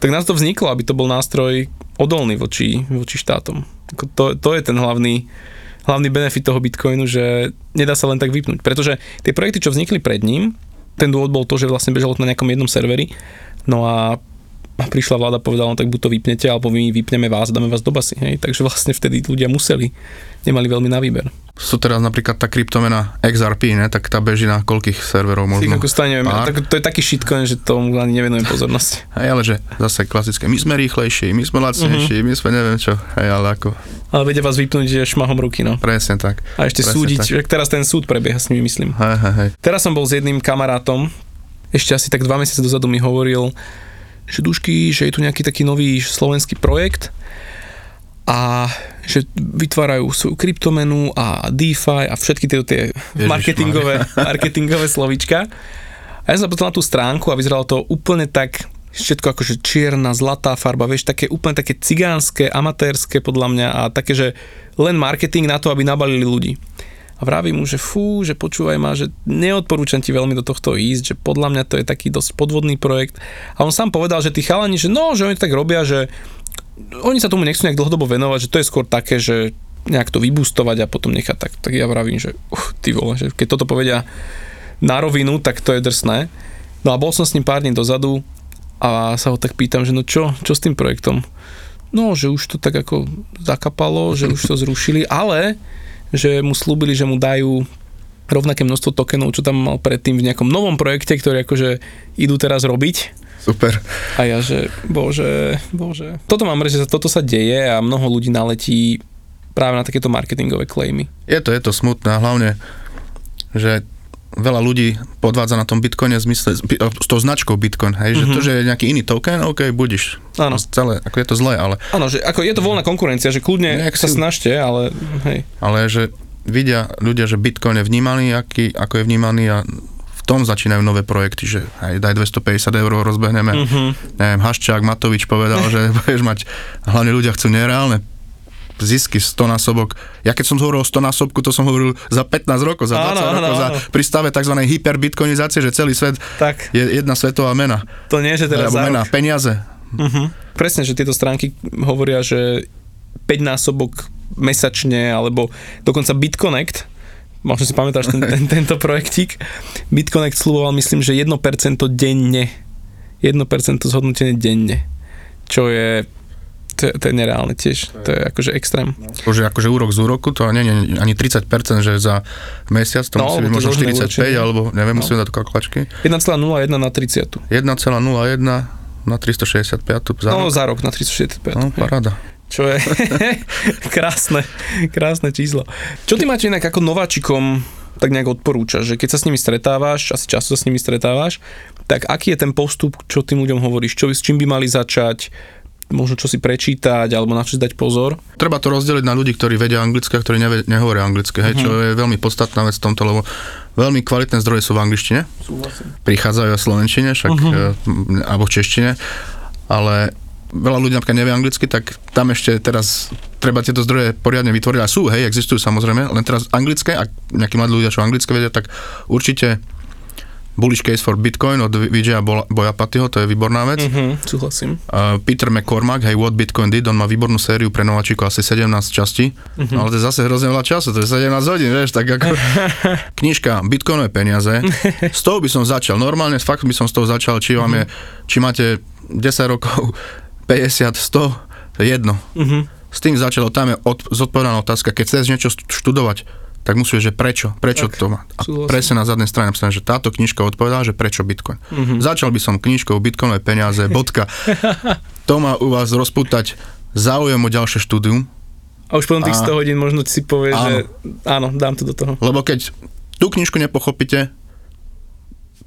tak nás to vzniklo, aby to bol nástroj odolný voči, voči štátom. Ako to, to je ten hlavný, hlavný benefit toho Bitcoinu, že nedá sa len tak vypnúť. Pretože tie projekty, čo vznikli pred ním, ten dôvod bol to, že vlastne bežalo to na nejakom jednom serveri, no a prišla vláda a povedala, no tak buď to vypnete, alebo my vypneme vás a dáme vás do basy. Hej? Takže vlastne vtedy ľudia museli, nemali veľmi na výber. Sú teraz napríklad tá kryptomena XRP, ne? tak tá beží na koľkých serverov možno. ako stane, neviem, tak, to je taký shitcoin, že tomu ani nevenujem pozornosť. <laughs> Hej, ale že zase klasické, my sme rýchlejší, my sme lacnejší, Mhm. my sme neviem čo, hej, ale ako, Ale vedia vás vypnúť šmahom ruky, no. presne tak. A ešte Presne súdiť, tak. teraz ten súd prebieha s nimi, myslím. Hej, hej, hej. Teraz som bol s jedným kamarátom, ešte asi tak dva mesiace dozadu mi hovoril, že Dušky, že je tu nejaký taký nový slovenský projekt a že vytvárajú svoju kryptomenu a DeFi a všetky tieto tie marketingové, marketingové slovíčka. A ja som sa potom na tú stránku a vyzeralo to úplne tak všetko akože čierna, zlatá farba, vieš, také úplne také cigánske, amatérske podľa mňa a také, že len marketing na to, aby nabalili ľudí. A vravím mu, že fú, že počúvaj ma, že neodporúčam ti veľmi do tohto ísť, že podľa mňa to je taký dosť podvodný projekt. A on sám povedal, že tí chalani, že no, že oni tak robia, že oni sa tomu nechcú nejak dlhodobo venovať, že to je skôr také, že nejak to vybustovať a potom nechať tak. Tak ja vravím, že uh, ty vole, že keď toto povedia na rovinu, tak to je drsné. No a bol som s ním pár dní dozadu a sa ho tak pýtam, že no čo, čo s tým projektom? No, že už to tak ako zakapalo, že už to zrušili, ale že mu slúbili, že mu dajú rovnaké množstvo tokenov, čo tam mal predtým v nejakom novom projekte, ktorý akože idú teraz robiť. Super. A ja, že bože, bože. Toto mám že toto sa deje a mnoho ľudí naletí práve na takéto marketingové claimy. Je to, je to smutné, hlavne, že veľa ľudí podvádza na tom Bitcoine v zmysle, s tou značkou Bitcoin, hej, mm-hmm. že to, že je nejaký iný token, OK, budiš. Áno. Celé, ako je to zlé, ale... Áno, že ako je to voľná konkurencia, že kľudne Nejak sa si... snažte, ale hej. Ale že vidia ľudia, že Bitcoin je vnímaný, aký, ako je vnímaný a v tom začínajú nové projekty, že aj daj 250 eur, rozbehneme. Mm-hmm. Neviem, Haščák, Matovič povedal, že <laughs> budeš mať, hlavne ľudia chcú nereálne zisky 100 násobok. Ja keď som hovoril o 100 násobku, to som hovoril za 15 rokov, za 20 áno, rokov, áno, za pri stave tzv. hyperbitcoinizácie, že celý svet tak. je jedna svetová mena. To nie, že teraz Alebo mena, peniaze. Uh-huh. Presne, že tieto stránky hovoria, že 5 násobok mesačne, alebo dokonca BitConnect, možno si pamätáš ten, ten, <laughs> tento projektík, BitConnect slúboval, myslím, že 1% denne. 1% zhodnotenie denne. Čo je to, to je nereálne tiež, to je akože extrém. Bože, akože úrok z úroku, to nie je ani 30%, že za mesiac to no, musí byť možno 45, alebo neviem, no. musíme dať kalkulačky. 1,01 na 30. 1,01 na 365 za no, rok. za rok na 365. No, paráda. Čo je <laughs> krásne, krásne číslo. Čo ty máte inak ako nováčikom tak nejak odporúčaš, že keď sa s nimi stretávaš, asi často sa s nimi stretávaš, tak aký je ten postup, čo tým ľuďom hovoríš, čo, s čím by mali začať, možno čo si prečítať alebo na čo si dať pozor? Treba to rozdeliť na ľudí, ktorí vedia anglicky a ktorí nevie, nehovoria anglicky, hej, uh-huh. čo mhm. je veľmi podstatná vec v tomto, lebo veľmi kvalitné zdroje sú v angličtine. Súhlasím. Prichádzajú v slovenčine, však, uh-huh. alebo v češtine, ale veľa ľudí napríklad nevie anglicky, tak tam ešte teraz treba tieto zdroje poriadne vytvoriť. A sú, hej, existujú samozrejme, len teraz anglické, ak nejakí mladí ľudia, čo anglicky vedia, tak určite Bullish Case for Bitcoin od Vijaya Bojapatyho, to je výborná vec. Uh-huh, súhlasím. Uh, Peter McCormack, hey, What Bitcoin Did, on má výbornú sériu pre nováčikov, asi 17 častí, uh-huh. ale to je zase hrozne veľa času, to je 17 hodín, vieš, tak ako <laughs> knižka Bitcoinové peniaze, z toho by som začal, normálne fakt by som z toho začal, či, vám je, či máte 10 rokov, 50, 100, to je jedno. Uh-huh. S tým začalo, tam je od, zodpovedaná otázka, keď chceš niečo študovať, tak musíš, že prečo, prečo tak, to má. A presne na zadnej strane napísané, že táto knižka odpovedá, že prečo Bitcoin. Mm-hmm. Začal by som knižkou Bitcoinové peniaze, bodka. <laughs> to má u vás rozputať záujem o ďalšie štúdium. A už potom tých 100 hodín možno si povie, áno. že áno, dám to do toho. Lebo keď tú knižku nepochopíte,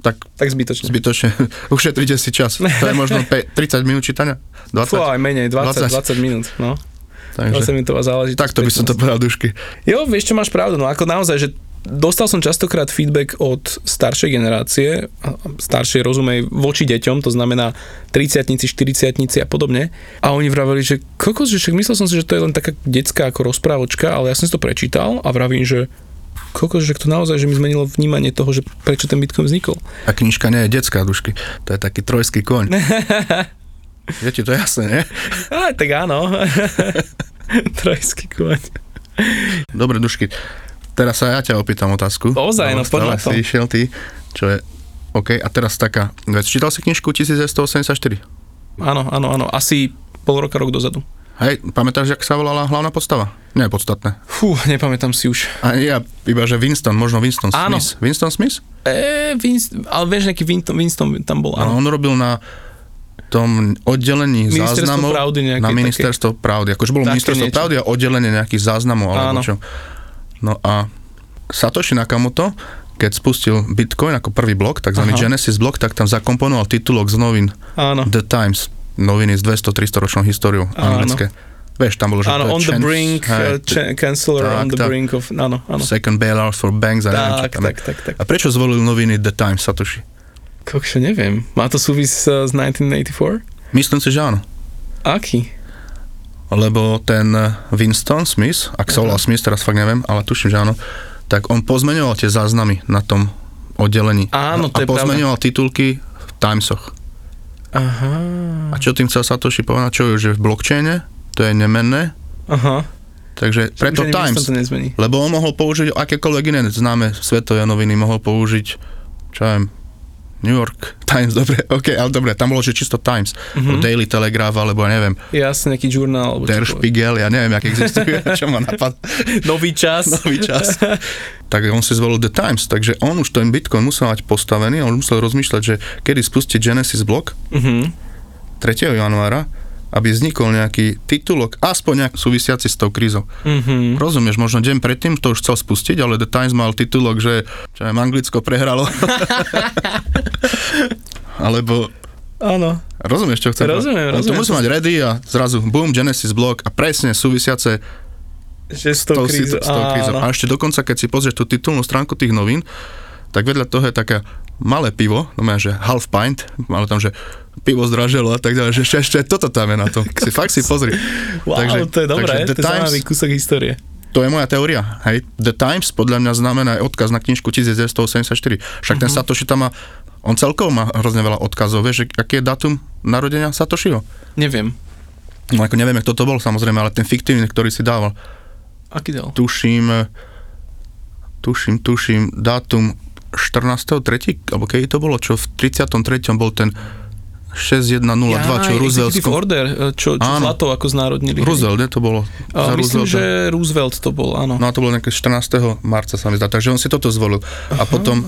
tak, tak zbytočne. Zbytočne. <laughs> Ušetrite si čas. To je možno <laughs> 30 minút čítania? 20? Fú, aj menej, 20, 20. 20 minút. No. Takže, minútová záležitosť. Takto by som to povedal, Dušky. Jo, vieš čo, máš pravdu, no ako naozaj, že dostal som častokrát feedback od staršej generácie, staršej rozumej voči deťom, to znamená 30 40 a podobne. A oni vraveli, že kokos, že však myslel som si, že to je len taká detská ako rozprávočka, ale ja som si to prečítal a vravím, že kokos, že to naozaj, že mi zmenilo vnímanie toho, že prečo ten Bitcoin vznikol. A knižka nie je detská, dušky. To je taký trojský koň. <laughs> Je ti to jasné, nie? <laughs> Aj, tak áno. <laughs> Trojský kôň. Dobre, Dušky, teraz sa ja ťa opýtam otázku. Ozaj, no poďme to. išiel ty, čo je OK. A teraz taká vec. Čítal si knižku 1984? Áno, áno, áno. Asi pol roka, rok dozadu. Hej, pamätáš, jak sa volala hlavná postava? Nie, podstatné. Fú, nepamätám si už. A ja, iba že Winston, možno Winston áno. Smith. Winston Smith? E, Winston, ale vieš, nejaký Winston, Winston tam bol, áno. on robil na tom oddelení záznamov pravdy na ministerstvo také, pravdy. Akože bolo ministerstvo niečo. pravdy a oddelenie nejakých záznamov alebo Áno. čo. No a Satoshi Nakamoto, keď spustil Bitcoin ako prvý blok, takzvaný Aha. Genesis blok, tak tam zakomponoval titulok z novín Áno. The Times, noviny s 200-300 ročnou históriou anglické. Vieš, tam bolo, že áno, on the chance, brink, uh, ch- canceller tak, on the tak, brink of, áno, áno. Second bailout for banks. Tak, neviem, tak, tak, tak. A prečo zvolil noviny The Times, Satoshi? Kokšo, neviem. Má to súvis uh, z 1984? Myslím si, že áno. Aký? Lebo ten Winston Smith, ak sa volal Smith, teraz fakt neviem, ale tuším, že áno, tak on pozmeňoval tie záznamy na tom oddelení. Áno, to a je pravda. pozmeňoval titulky v Timesoch. Aha, A čo tým chcel Satoshi povedať? Čo je, že v blockchaine to je nemenné, aha. takže preto Že nič Times. to nezmení. Lebo on mohol použiť akékoľvek iné známe svetové noviny, mohol použiť, čo viem, New York Times, <laughs> dobre, ok, ale dobre, tam bolo, že čisto Times, mm-hmm. Daily Telegraph, alebo ja neviem, Jasne, nejaký žurnál. Alebo Der. Spiegel, ja neviem, jak existuje, <laughs> čo ma napad, Nový čas. nový čas. <laughs> tak on si zvolil The Times, takže on už ten Bitcoin musel mať postavený, on musel rozmýšľať, že kedy spustiť Genesis blok Mhm. 3. januára, aby vznikol nejaký titulok, aspoň nejak súvisiaci s tou krízou. Mhm. Rozumieš, možno deň predtým to už chcel spustiť, ale The Times mal titulok, že čo neviem, Anglicko prehralo. <laughs> Alebo Áno. Rozumieš, čo chcem Rozumiem, rozumiem. To musí mať ready a zrazu boom, Genesis blok a presne súvisiace Že s tou krízou. s tou krízou. Áno. A ešte dokonca, keď si pozrieš tú titulnú stránku tých novín, tak vedľa toho je taká malé pivo, no že half pint, ale tam, že pivo zdraželo a tak ďalej, že ešte, ešte toto tam je na tom. Si fakt si pozri. <laughs> Wow, takže, to je dobré, takže to je zaujímavý kúsok histórie. to je moja teória. Hej. The Times podľa mňa znamená aj odkaz na knižku 1984. Však ten Satoshi tam má, on celkovo má hrozne veľa odkazov. Vieš, že aký je datum narodenia Satoshiho? Neviem. No ako neviem, kto to bol samozrejme, ale ten fiktívny, ktorý si dával. Aký dal? Tuším, tuším, tuším, dátum 14.3. alebo keď to bolo, čo v 33. bol ten 6102, čo Roosevelt... Order, e, čo, čo Áno. zlato ako znárodnili. Roosevelt, nie to bolo? A myslím, Roosevelta. že Roosevelt to bol, áno. No a to bolo nejaké 14. marca sa mi zdá, takže on si toto zvolil. A potom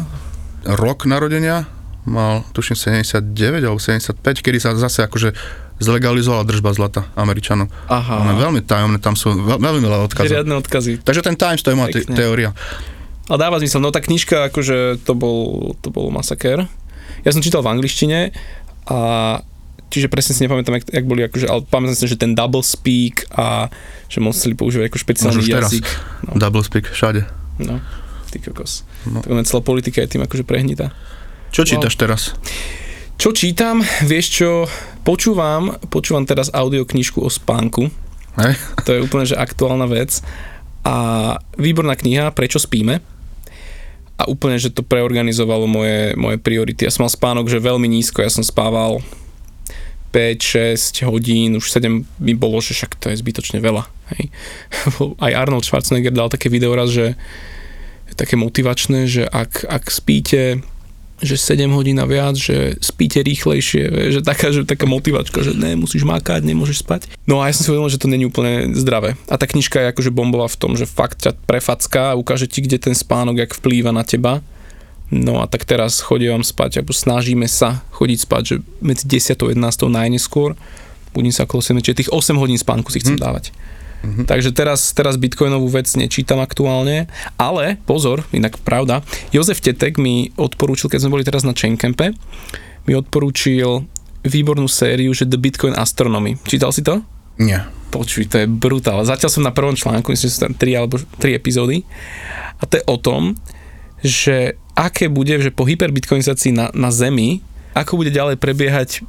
rok narodenia mal, tuším, 79 alebo 75, kedy sa zase akože zlegalizovala držba zlata Američanov. Aha. Ono veľmi tajomné, tam sú veľ, veľmi veľa odkazov. Žiadne odkazy. Takže ten Times, to je moja te- teória. Ale dáva zmysel. No tá knižka, akože to bol, to bol masaker. Ja som čítal v angličtine a čiže presne si nepamätám, jak, jak boli, akože, ale pamätám si, že ten double speak a že museli používať ako špeciálny Možno už teraz. jazyk. No, Double speak všade. no, ty kokos. No. Tak celá politika je tým akože prehnitá. Čo čítaš teraz? Čo čítam? Vieš čo? Počúvam, počúvam teraz audioknižku o spánku. Hej? To je úplne že aktuálna vec. A výborná kniha, Prečo spíme. A úplne, že to preorganizovalo moje, moje priority. Ja som mal spánok, že veľmi nízko. Ja som spával 5-6 hodín, už 7 mi bolo, že však to je zbytočne veľa. Hej. <laughs> Aj Arnold Schwarzenegger dal také video raz, že je také motivačné, že ak, ak spíte že 7 hodín a viac, že spíte rýchlejšie, že taká, že taká motivačka, že ne, musíš makať, nemôžeš spať. No a ja som si uvedomil, že to není úplne zdravé. A tá knižka je akože bombová v tom, že fakt ťa prefacká a ukáže ti, kde ten spánok, jak vplýva na teba. No a tak teraz chodím spať, alebo snažíme sa chodiť spať, že medzi 10 a 11 najneskôr, budím sa okolo 7, čiže tých 8 hodín spánku si chcem dávať. Mm-hmm. Takže teraz, teraz bitcoinovú vec nečítam aktuálne, ale pozor, inak pravda, Jozef Tetek mi odporúčil, keď sme boli teraz na Chaincampe, mi odporúčil výbornú sériu, že The Bitcoin Astronomy. Čítal si to? Nie. Počuj, to je brutál. Zatiaľ som na prvom článku, myslím, že sú tam 3 alebo 3 epizódy. A to je o tom, že aké bude, že po hyperbitcoinizácii na, na Zemi, ako bude ďalej prebiehať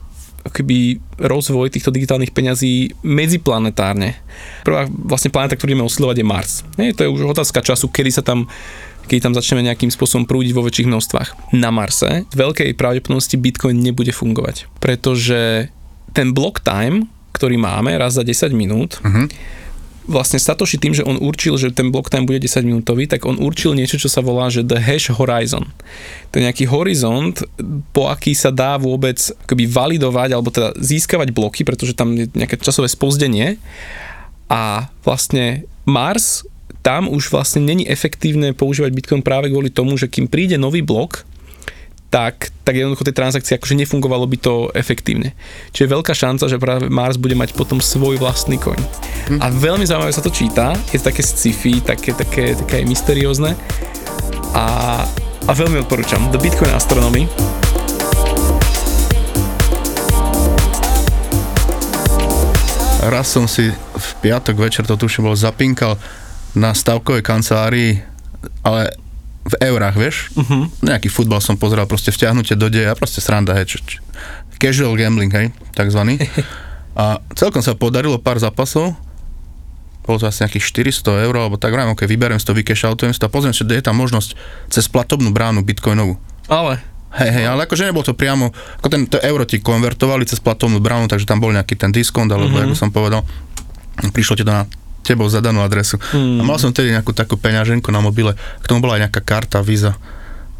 akoby rozvoj týchto digitálnych peňazí medziplanetárne. Prvá vlastne planéta, ktorú ideme oslovať je Mars. Nie, to je už otázka času, kedy sa tam keď tam začneme nejakým spôsobom prúdiť vo väčších množstvách. Na Marse v veľkej pravdepodobnosti Bitcoin nebude fungovať, pretože ten block time, ktorý máme raz za 10 minút, Mhm. Vlastne Satoshi tým, že on určil, že ten block time bude 10 minútový, tak on určil niečo, čo sa volá, že the hash horizon. To je nejaký horizont, po aký sa dá vôbec akoby validovať, alebo teda získavať bloky, pretože tam je nejaké časové spozdenie a vlastne Mars tam už vlastne není efektívne používať Bitcoin práve kvôli tomu, že kým príde nový blok, tak, tak jednoducho tej transakcie akože nefungovalo by to efektívne. Čiže je veľká šanca, že práve Mars bude mať potom svoj vlastný koň. Hm. A veľmi zaujímavé sa to číta, je to také sci-fi, také, také, také mysteriózne a, a veľmi odporúčam. The Bitcoin Astronomy. Raz som si v piatok večer, to tuším bol, zapinkal na stavkovej kancelárii, ale v eurách, vieš? Uh-huh. Nejaký futbal som pozeral, proste vťahnutie do deja, proste sranda, hej, čo, čo, casual gambling, hej, takzvaný. <laughs> A celkom sa podarilo pár zápasov, bolo to asi nejakých 400 eur, alebo tak vrajím, ok, vyberiem si to, vykešautujem si to a pozriem že je tam možnosť cez platobnú bránu bitcoinovú. Ale, Hej, hej, ale akože nebolo to priamo, ako ten, to euro ti konvertovali cez platobnú bránu, takže tam bol nejaký ten diskont, alebo mm-hmm. ako som povedal, prišlo ti to na tebou zadanú adresu. Mm. A mal som tedy nejakú takú peňaženku na mobile, k tomu bola aj nejaká karta Visa.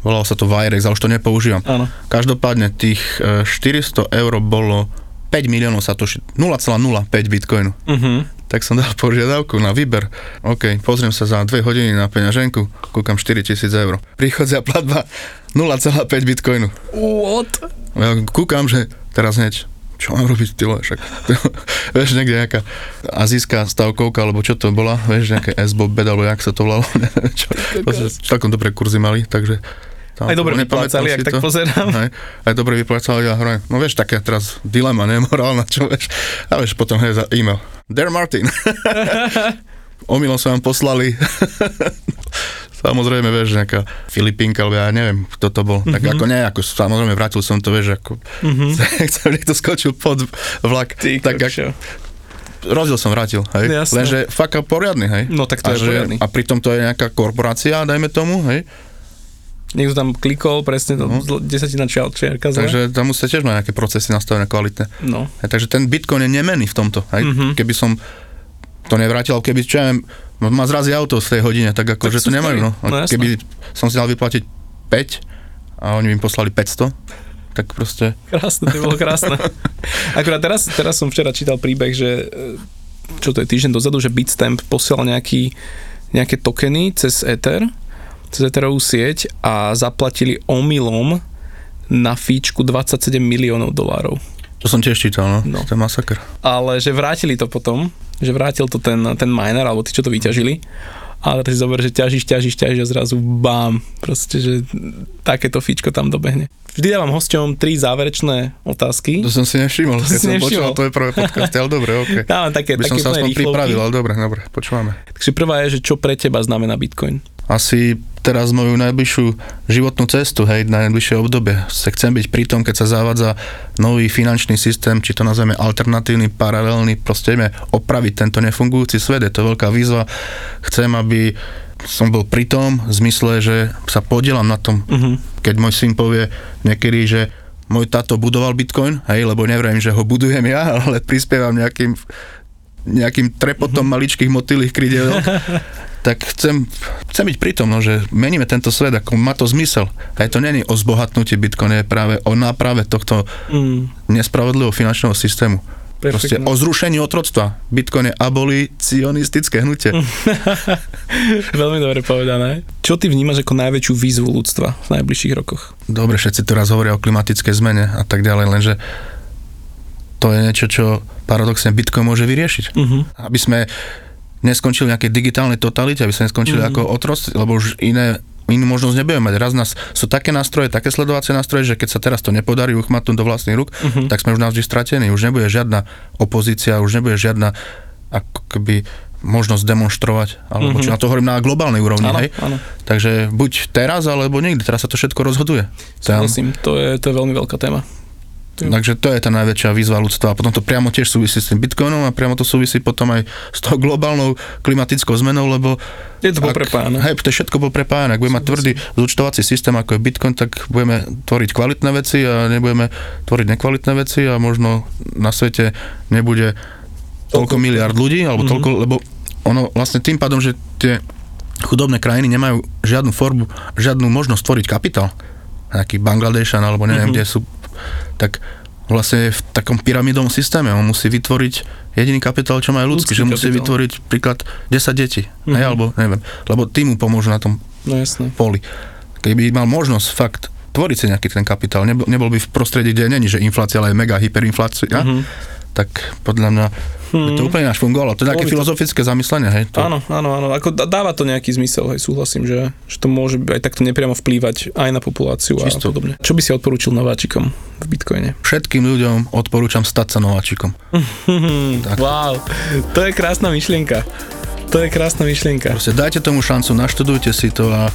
Volalo sa to Virex, ale už to nepoužívam. áno. Každopádne tých e, 400 eur bolo 5 miliónov satoshi, 0,05 bitcoinu. Uh-huh. Tak som dal požiadavku na výber. OK, pozriem sa za 2 hodiny na peňaženku, kúkam 4000 eur. Príchodzia platba 0,5 bitcoinu. What? Ja kúkam, že teraz hneď, čo mám robiť, ty však, <laughs> vieš, niekde nejaká azijská stavkovka, alebo čo to bola, vieš, nejaké SBOB bed, alebo jak sa to volalo, <laughs> neviem čo. Celkom dobré kurzy mali, takže tam Aj dobre vyplácali, ak tak to. pozerám. Hej, aj dobre vyplácali a hovorím, no vieš, taká teraz dilema, nemorálna, <laughs> čo vieš. A vieš, potom hej, za e-mail. Dear Martin, omylom sa vám poslali Samozrejme, vieš, nejaká Filipínka, alebo ja neviem, kto to bol. Tak Mhm. ako nie, ako samozrejme vrátil som to, vieš, ako Mhm. <laughs> chcem, niekto skočil pod vlak. Ty, tak ako, rozdiel som vrátil, hej. Jasné. Lenže fakt poriadny, hej. No tak to a, je poriadny. a pritom to je nejaká korporácia, dajme tomu, hej. Niekto tam klikol, presne to, No. desatina čial, čiarka zle. Takže tam musíte tiež mať nejaké procesy nastavené kvalitné. No. Hej, takže ten Bitcoin je nemenný v tomto. Hej. Mhm. Keby som to nevrátil, keby, čo ja viem, ma zrazí auto v tej hodine, tak ako, Tak že to nemajú. No. No, jasné. keby som si dal vyplatiť 5 a oni mi poslali 500, tak proste... Krásne, to bolo krásne. <laughs> Akurát teraz, teraz som včera čítal príbeh, že e, čo to je týždeň dozadu, že Bitstamp posielal nejaký, nejaké tokeny cez Ether, cez Etherovú sieť a zaplatili omylom na fíčku 27 miliónov dolárov. To som tiež čítal, no. No. no. To je masaker. Ale že vrátili to potom, že vrátil to ten, ten miner, alebo tí, čo to vyťažili. Ale si zober, že ťažíš, ťažíš, ťažíš a zrazu bám. Proste, že takéto fíčko tam dobehne. Vždy dávam hosťom tri záverečné otázky. To som si nevšimol, To keď som nevšimol. počúval tvoje prvé podcasty, ale dobre, ok. <laughs> Dávam také, By som také sa úplne aspoň rýchlovky. pripravil, ale dobre, dobre, počúvame. Takže prvá je, že čo pre teba znamená Bitcoin? asi teraz moju najbližšiu životnú cestu, hej, na najbližšie obdobie. Se chcem byť pri tom, keď sa zavádza nový finančný systém, či to nazveme alternatívny, paralelný, proste ideme opraviť tento nefungujúci svet, je to veľká výzva. Chcem, aby som bol pri tom, v zmysle, že sa podielam na tom, Uh-huh. keď môj syn povie niekedy, že môj tato budoval Bitcoin, hej, lebo neviem, že ho budujem ja, <laughs> ale prispievam nejakým nejakým trepotom Mhm. maličkých motýlých krydiel, <laughs> tak chcem, chcem byť pri tom, no, že meníme tento svet, ako má to zmysel. Aj to není o zbohatnutí Bitcoin, je práve o náprave tohto Mm, nespravodlivého finančného systému. Proste o zrušení otroctva. Bitcoin je abolicionistické hnutie. <laughs> Veľmi dobre povedané. Čo ty vnímaš ako najväčšiu výzvu ľudstva v najbližších rokoch? Dobre, všetci teraz hovoria o klimatickej zmene a tak ďalej, lenže to je niečo, čo paradoxne Bitcoin môže vyriešiť. Uh-huh. aby sme neskončili v nejakej digitálnej totalite, aby sme neskončili mm-hmm. ako otroci, lebo už iné inú možnosť nebudeme mať. Raz nás sú také nástroje, také sledovacie nástroje, že keď sa teraz to nepodarí uchmatnúť do vlastných rúk, mm-hmm. tak sme už navždy stratení. Už nebude žiadna opozícia, už nebude žiadna ako keby možnosť demonstrovať, alebo mm-hmm. čo na to hovorím na globálnej úrovni. Áno, hej? áno. Takže buď teraz, alebo nikdy. Teraz sa to všetko rozhoduje. Súhlasím, to je, to je veľmi veľká téma. Takže to je tá najväčšia výzva ľudstva. A potom to priamo tiež súvisí s tým Bitcoinom a priamo to súvisí potom aj s tou globálnou klimatickou zmenou, lebo Je to poprepájane. Hej, to je všetko poprepájane. Ak budeme mať tvrdý zúčtovací systém, ako je Bitcoin, tak budeme tvoriť kvalitné veci a nebudeme tvoriť nekvalitné veci a možno na svete nebude toľko miliard ľudí, alebo Mhm. toľko, lebo ono vlastne tým pádom, že tie chudobné krajiny nemajú žiadnu formu, žiadnu možnosť tvoriť kapitál, nejaký Bangladešan alebo neviem, Mhm. kde sú, tak vlastne v takom pyramidom systéme. On musí vytvoriť jediný kapitál, čo má ľudský, Ľudský že musí kapitál. vytvoriť príklad 10 detí, Mhm. hej, alebo neviem, lebo tým mu pomôžu na tom No jasné. poli. Keby mal možnosť fakt tvoriť si nejaký ten kapitál, nebol, nebol by v prostredí, kde není, že inflácia, ale je mega hyperinflácia, Mhm. Tak podľa mňa by to úplne ináč fungovalo. To je nejaké to- filozofické zamyslenie, hej? To, Áno, áno, áno. Ako dá- dáva to nejaký zmysel, hej, súhlasím, že, že to môže aj takto nepriamo vplývať aj na populáciu a Čisto. podobne. Čo by si odporúčil nováčikom v Bitcoine? Všetkým ľuďom odporúčam stať sa nováčikom. <laughs> Tak. wow, to je krásna myšlienka. To je krásna myšlienka. Proste dajte tomu šancu, naštudujte si to a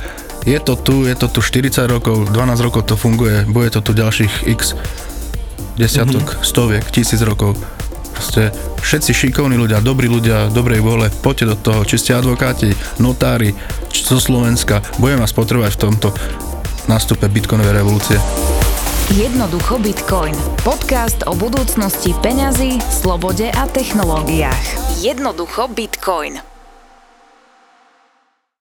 je to tu, je to tu 40 rokov, 12 rokov to funguje, bude to tu ďalších x desiatok, mm-hmm. stoviek, tisíc rokov. Proste všetci šikovní ľudia, dobrí ľudia, dobrej vôle, poďte do toho, či ste advokáti, notári, či zo Slovenska, budeme vás potrebovať v tomto nástupe bitcoinovej revolúcie. Jednoducho Bitcoin. Podcast o budúcnosti peňazí, slobode a technológiách. Jednoducho Bitcoin.